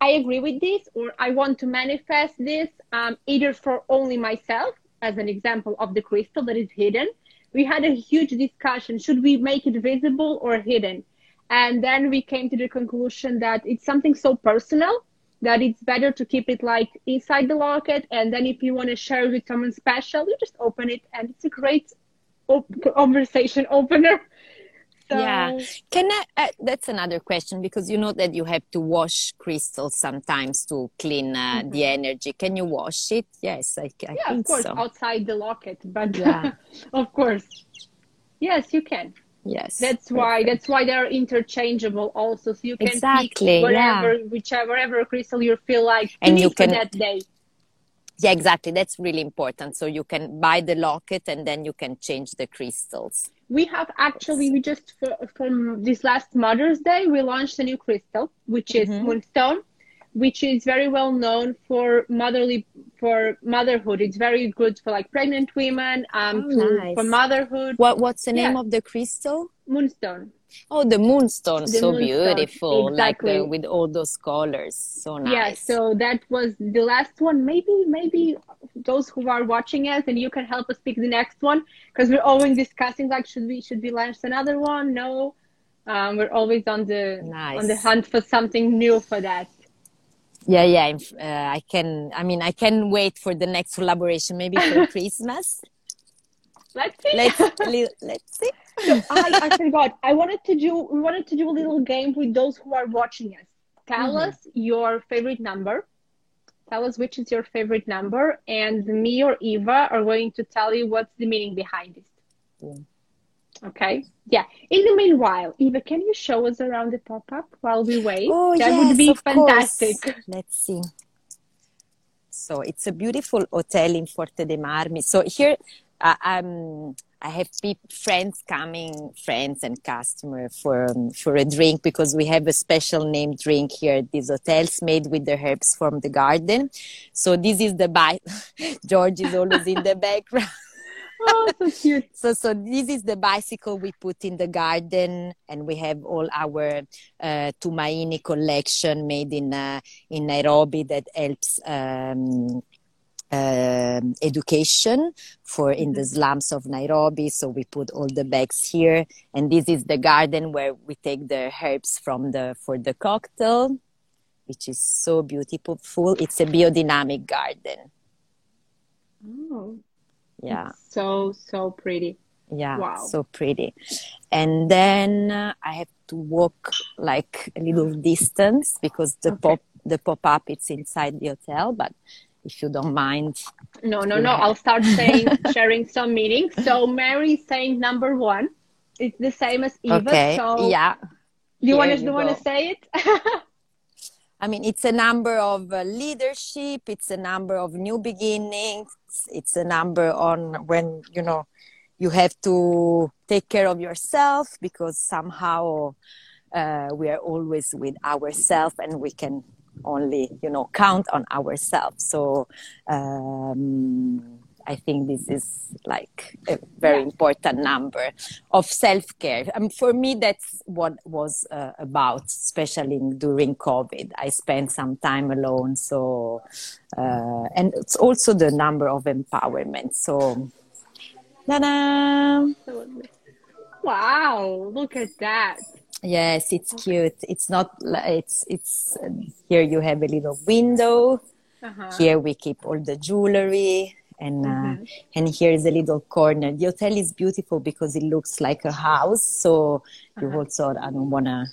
A: I agree with this, or I want to manifest this, um, either for only myself, as an example of the crystal that is hidden. We had a huge discussion. Should we make it visible or hidden? And then we came to the conclusion that it's something so personal that it's better to keep it like inside the locket. And then if you want to share it with someone special, you just open it and it's a great op- conversation opener. So,
B: Yeah. Can I? Uh, that's another question because you know that you have to wash crystals sometimes to clean uh, the energy. Can you wash it? Yes, I, I
A: Mm-hmm. yeah, of course,
B: so.
A: outside the locket, but
B: Yeah.
A: of course. Yes, you can.
B: Yes,
A: That's why that's why they're interchangeable also. So you can
B: Exactly,
A: pick whatever whichever whatever crystal you feel like
B: And you can-
A: that day.
B: Yeah, exactly. That's really important. So you can buy the locket and then you can change the crystals.
A: We have actually we just for, from this last Mother's Day we launched a new crystal which is
B: Mm-hmm.
A: moonstone, which is very well known for motherly for motherhood. It's very good for like pregnant women, um,
B: Oh, nice.
A: for motherhood.
B: What What's the name
A: Yeah.
B: of the crystal?
A: Moonstone.
B: Oh, the moonstone.
A: The
B: so
A: moonstone,
B: beautiful, like uh, with all those colors. So nice.
A: Yeah, so that was the last one. Maybe, maybe those who are watching us and you can help us pick the next one because we're always discussing like should we should we launch another one? No, um, we're always on the
B: Nice.
A: on the hunt for something new for that.
B: Yeah, yeah. Uh, I can. I mean, I can wait for the next collaboration, maybe for Christmas.
A: Let's see.
B: Let's li- let's see.
A: I, I forgot. I wanted to do we wanted to do a little game with those who are watching us. Tell
B: Mm-hmm.
A: us your favorite number. Tell us which is your favorite number, and me or Eva are going to tell you what's the meaning behind it.
B: Mm.
A: Okay. Yeah. In the meanwhile, Eva, can you show us around the pop-up while we wait?
B: Oh,
A: that
B: yes,
A: would be
B: of
A: fantastic.
B: course. Let's see. So it's a beautiful hotel in Forte dei Marmi. So here, uh, um, I have friends coming, friends and customer for um, for a drink because we have a special named drink here at these hotels made with the herbs from the garden. So this is the bi- George is always in the background.
A: Oh, so cute.
B: So, so this is the bicycle we put in the garden, and we have all our uh, Tumaini collection made in uh, in Nairobi that helps um, um education for in the slums of Nairobi. So we put all the bags here, and this is the garden where we take the herbs from the for the cocktail, which is so beautiful. It's a biodynamic garden.
A: Oh,
B: Yeah.
A: so so pretty.
B: Yeah,
A: Wow.
B: so pretty. And then uh, I have to walk like a little distance because the
A: Okay.
B: pop the pop up it's inside the hotel. But if you don't mind,
A: No, no, no. I'll start saying sharing some meanings. So Mary saying number one. It's the same as Eva.
B: okay,
A: So
B: yeah.
A: do you want to
B: you
A: want to say it?
B: I mean, it's a number of uh, leadership. It's a number of new beginnings. It's a number on when you know you have to take care of yourself because somehow uh, we are always with ourselves and we can only you know count on ourselves. So um, I think this is like a very
A: Yeah.
B: important number of self-care. Um, for me, that's what was uh, about, especially during COVID. I spent some time alone, so uh, and it's also the number of empowerment. So, ta-da!
A: wow, look at that.
B: Yes, it's cute. It's not. It's it's here. You have a little window. Uh-huh. Here we keep all the jewelry, and uh, mm-hmm. and here is a little corner. The hotel is beautiful because it looks like a house. So uh-huh. you also. I don't wanna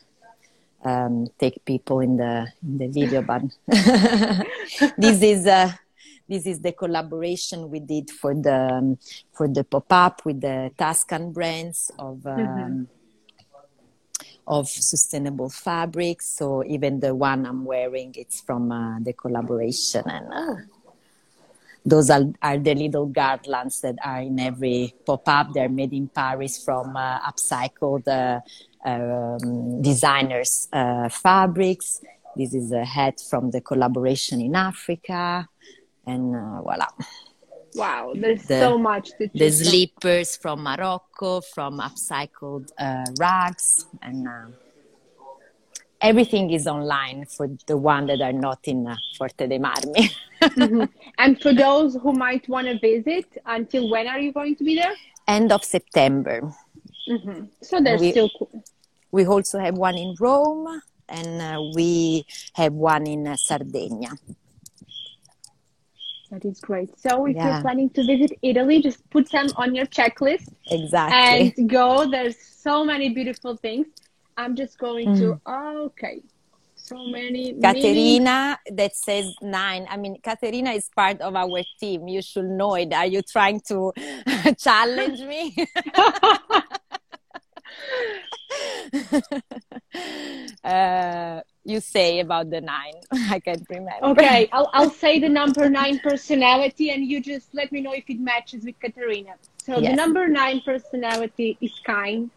B: um, take people in the in the video, but this is uh, this is the collaboration we did for the um, for the pop up with the Tuscan brands of. Um, mm-hmm. Of sustainable fabrics, so even the one I'm wearing, it's from uh, the collaboration, and uh, those are, are, the little garlands that are in every pop up. They're made in Paris from uh, upcycled uh, um, designers' uh, fabrics. This is a hat from the collaboration in Africa, and uh, voila.
A: Wow, there's the, so much to
B: The slippers from Morocco, from upcycled uh, rags, and uh, everything is online for the one that are not in uh, Forte dei Marmi.
A: mm-hmm. And for those who might want to visit, until when are you going to be there?
B: End of September.
A: Mm-hmm. So there's we, still cool.
B: We also have one in Rome and uh, we have one in uh, Sardinia.
A: That is great. So if yeah. you're planning to visit Italy, just put them on your checklist.
B: Exactly.
A: And go. There's so many beautiful things. I'm just going mm. to, okay. So many.
B: Caterina, that says nine. I mean, Caterina is part of our team. You should know it. Are you trying to challenge me? uh, you say about the nine. I can't remember.
A: Okay, I'll, I'll say the number nine personality, and you just let me know if it matches with Katerina. So yes. the number nine personality is kind,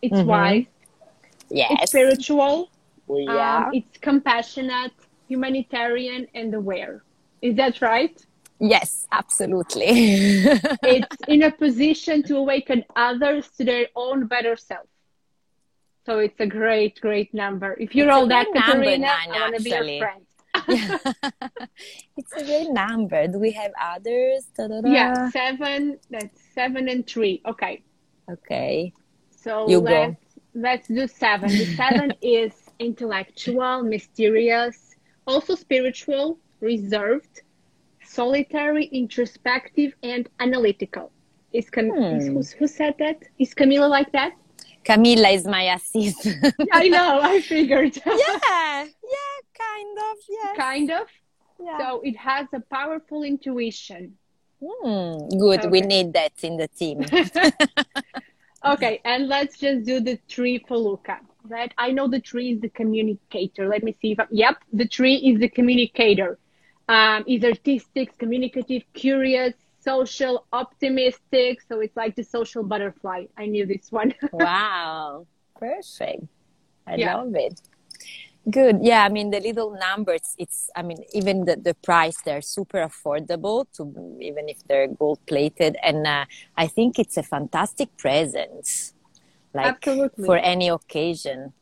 A: it's mm-hmm. wise,
B: yes.
A: it's spiritual,
B: yeah.
A: Um, it's compassionate, humanitarian, and aware. Is that right?
B: Yes, absolutely.
A: it's in a position to awaken others to their own better self. So it's a great, great number. If you're all that, Katerina, I want to be your friend.
B: it's a great number. Do we have others?
A: Da-da-da. Yeah, seven. That's seven and three. Okay.
B: Okay.
A: So you let's, go. let's do seven. The seven is intellectual, mysterious, also spiritual, reserved, solitary, introspective, and analytical. Is Cam- hmm. is, who said that? Is Camila like that?
B: Camilla is my assistant.
A: I know, I figured.
B: yeah, yeah, kind of, yeah.
A: Kind of? Yeah. So it has a powerful intuition.
B: Hmm, good, okay. we need that in the team.
A: okay, and let's just do the tree for Luca. Right? I know the tree is the communicator. Let me see if I, yep, the tree is the communicator. Um, is artistic, communicative, curious, social, optimistic. So it's like the social butterfly. I knew this one.
B: wow. Perfect. I yeah. love it. Good. Yeah. I mean, the little numbers, it's, I mean, even the, the price, they're super affordable to, even if they're gold plated. And uh, I think it's a fantastic present. Like
A: Absolutely.
B: for any occasion.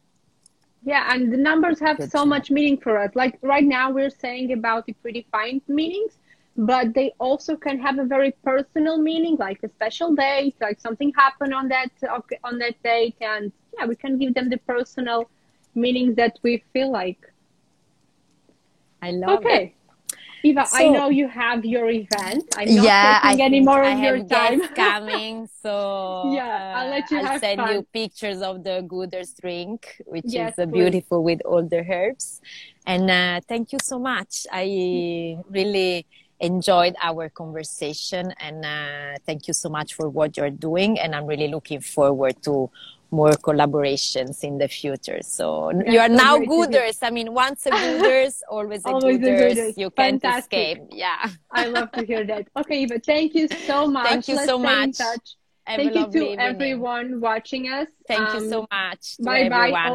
A: Yeah, and the numbers have Good so much meaning for us. Like right now, we're saying about the predefined meanings, but they also can have a very personal meaning, like a special date, like something happened on that on that date, and yeah, we can give them the personal meaning that we feel like.
B: I love okay. it.
A: Eva, so, I know you have your event. I'm not yeah, taking I any more of your time.
B: coming, so
A: yeah, I'll let you.
B: I'll
A: have
B: send
A: fun.
B: you pictures of the Gooders drink, which yes, is uh, beautiful with all the herbs. And uh, thank you so much. I really enjoyed our conversation, and uh, thank you so much for what you're doing. And I'm really looking forward to more collaborations in the future. So you are now gooders. I mean, once a gooders, always a always gooders. Gooders. You can't escape. Yeah.
A: I love to hear that. Okay, Eva, thank you so much.
B: Thank you
A: Let's
B: so much.
A: Thank you to evening. everyone watching us.
B: Thank um, you so much. Bye bye.